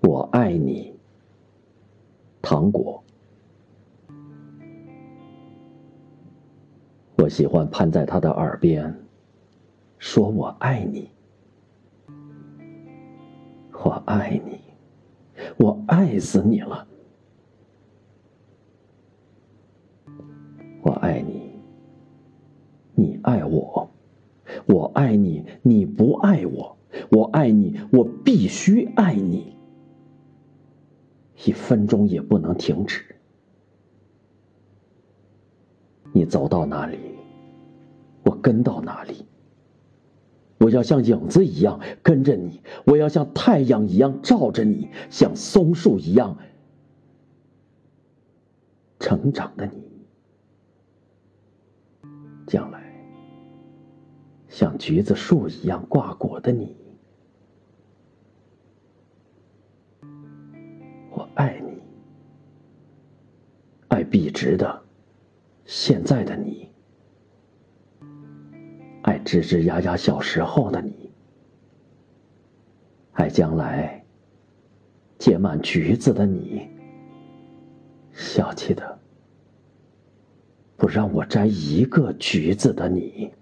我爱你，糖果。我喜欢攀在他的耳边，说我爱你，我爱你，我爱死你了。我爱你，你爱我，我爱你，你不爱我，我爱你，我必须爱你。一分钟也不能停止。你走到哪里，我跟到哪里。我要像影子一样跟着你，我要像太阳一样照着你，像松树一样成长的你。将来，像橘子树一样挂果的你。爱笔直的现在的你，爱吱吱呀呀小时候的你，爱将来结满橘子的你，小气的不让我摘一个橘子的你。